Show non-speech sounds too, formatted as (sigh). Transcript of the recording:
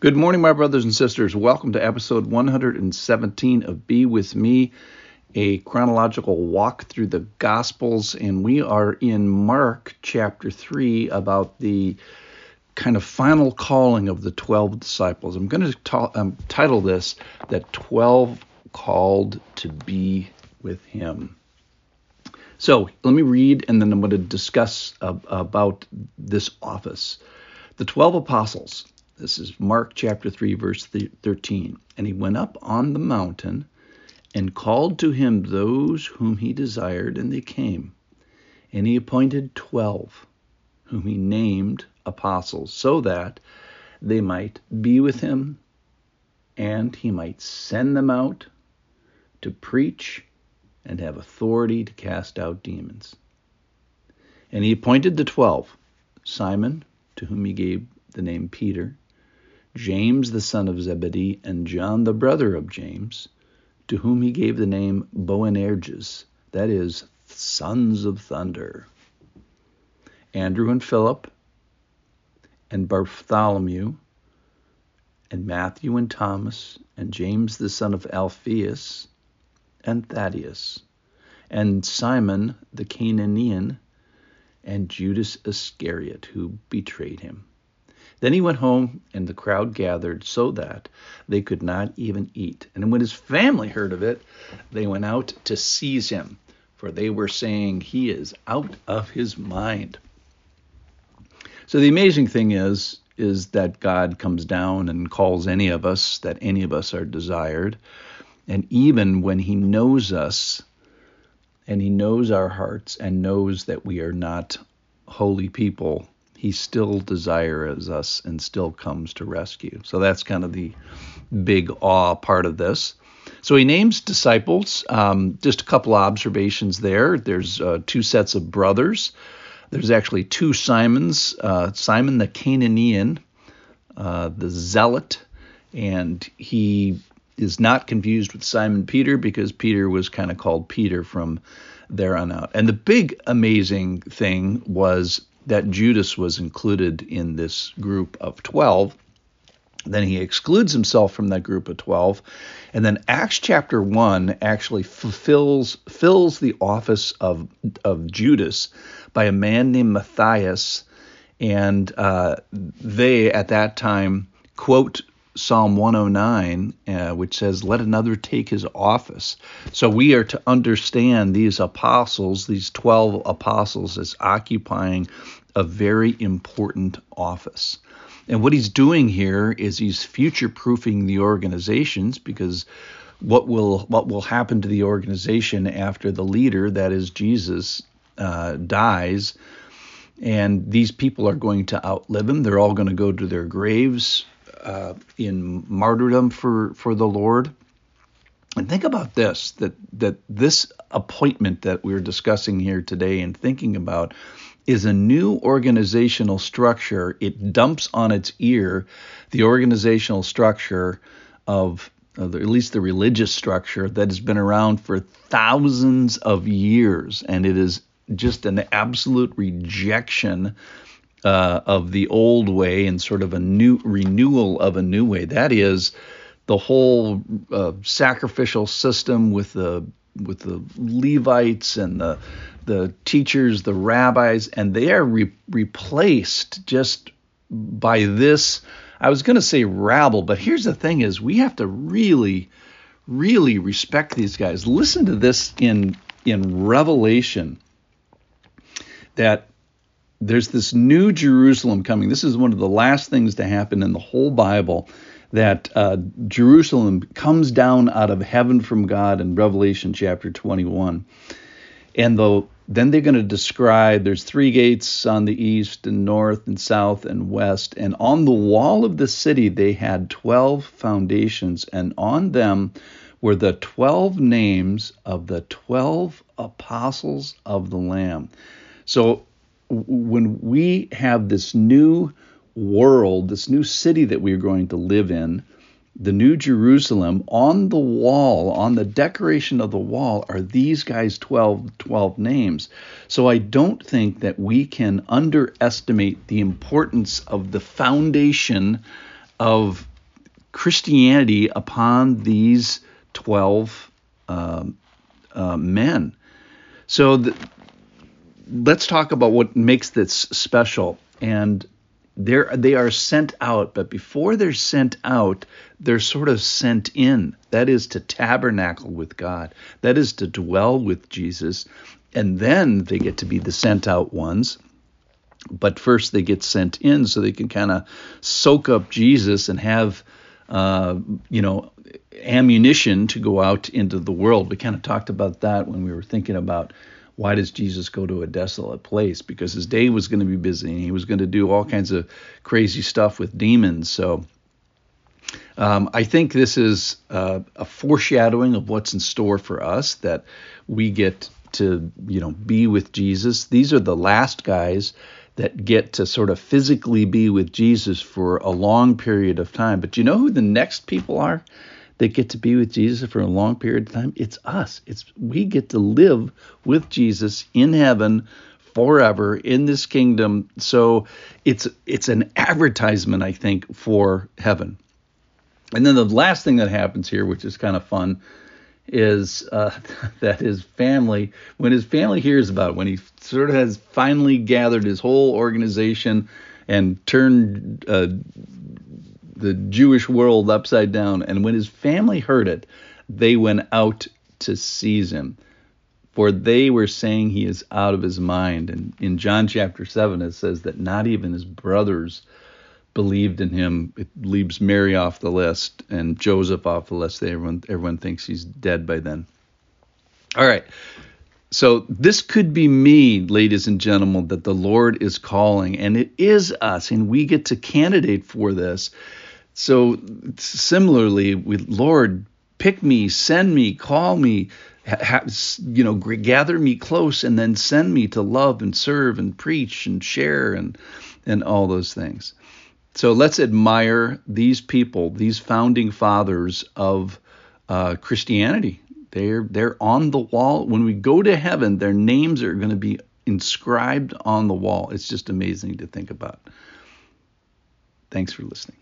Good morning, my brothers and sisters. Welcome to episode 117 of Be With Me, a chronological walk through the Gospels. And we are in Mark chapter 3 about the kind of final calling of the 12 disciples. I'm going to ta- um, title this That 12 Called to Be with Him. So let me read and then I'm going to discuss uh, about this office. The 12 apostles this is Mark chapter 3, verse 13. And he went up on the mountain and called to him those whom he desired, and they came. And he appointed twelve, whom he named apostles, so that they might be with him and he might send them out to preach and have authority to cast out demons. And he appointed the twelve Simon, to whom he gave the name Peter, James the son of Zebedee, and John the brother of James, to whom he gave the name Boanerges, that is, sons of thunder. Andrew and Philip, and Bartholomew, and Matthew and Thomas, and James the son of Alphaeus, and Thaddeus, and Simon the Cananaean, and Judas Iscariot, who betrayed him. Then he went home, and the crowd gathered so that they could not even eat. And when his family heard of it, they went out to seize him, for they were saying, He is out of his mind. So the amazing thing is, is that God comes down and calls any of us, that any of us are desired. And even when he knows us, and he knows our hearts and knows that we are not holy people, he still desires us and still comes to rescue. So that's kind of the big awe part of this. So he names disciples. Um, just a couple observations there. There's uh, two sets of brothers. There's actually two Simons uh, Simon the Cananaean, uh, the zealot, and he is not confused with Simon Peter because Peter was kind of called Peter from there on out. And the big amazing thing was that Judas was included in this group of 12. Then he excludes himself from that group of 12. And then Acts chapter 1 actually fulfills fills the office of, of Judas by a man named Matthias. And uh, they, at that time, quote Psalm 109, uh, which says, Let another take his office. So we are to understand these apostles, these 12 apostles, as occupying a very important office. And what he's doing here is he's future proofing the organizations because what will what will happen to the organization after the leader, that is Jesus, uh, dies, and these people are going to outlive him. They're all going to go to their graves uh, in martyrdom for for the Lord. And think about this: that that this appointment that we're discussing here today and thinking about is a new organizational structure. It dumps on its ear the organizational structure of, at least the religious structure that has been around for thousands of years, and it is just an absolute rejection uh, of the old way and sort of a new renewal of a new way. That is the whole uh, sacrificial system with the with the Levites and the the teachers, the rabbis, and they are re- replaced just by this. I was going to say rabble, but here's the thing: is we have to really, really respect these guys. Listen to this in in Revelation that there's this new Jerusalem coming. This is one of the last things to happen in the whole Bible that uh, Jerusalem comes down out of heaven from God in Revelation chapter 21. And the, then they're going to describe there's three gates on the east and north and south and west. And on the wall of the city, they had 12 foundations, and on them were the 12 names of the 12 apostles of the Lamb. So when we have this new world, this new city that we are going to live in, the New Jerusalem, on the wall, on the decoration of the wall, are these guys' 12, 12 names. So I don't think that we can underestimate the importance of the foundation of Christianity upon these 12 um, uh, men. So the, let's talk about what makes this special. And they're, they are sent out, but before they're sent out, they're sort of sent in. That is to tabernacle with God, that is to dwell with Jesus. And then they get to be the sent out ones. But first, they get sent in so they can kind of soak up Jesus and have, uh, you know, ammunition to go out into the world. We kind of talked about that when we were thinking about why does Jesus go to a desolate place? Because his day was going to be busy and he was going to do all kinds of crazy stuff with demons. So um, I think this is uh, a foreshadowing of what's in store for us that we get to, you know, be with Jesus. These are the last guys that get to sort of physically be with Jesus for a long period of time. But do you know who the next people are? That get to be with Jesus for a long period of time, it's us. It's we get to live with Jesus in heaven forever in this kingdom. So it's it's an advertisement, I think, for heaven. And then the last thing that happens here, which is kind of fun, is uh, (laughs) that his family, when his family hears about it, when he sort of has finally gathered his whole organization and turned uh, the Jewish world upside down. And when his family heard it, they went out to seize him. For they were saying he is out of his mind. And in John chapter 7, it says that not even his brothers believed in him. It leaves Mary off the list and Joseph off the list. Everyone, everyone thinks he's dead by then. All right. So this could be me, ladies and gentlemen, that the Lord is calling, and it is us, and we get to candidate for this. So similarly, with Lord, pick me, send me, call me, ha, you know, gather me close, and then send me to love and serve and preach and share and and all those things. So let's admire these people, these founding fathers of uh, Christianity. They're they're on the wall. When we go to heaven, their names are going to be inscribed on the wall. It's just amazing to think about. Thanks for listening.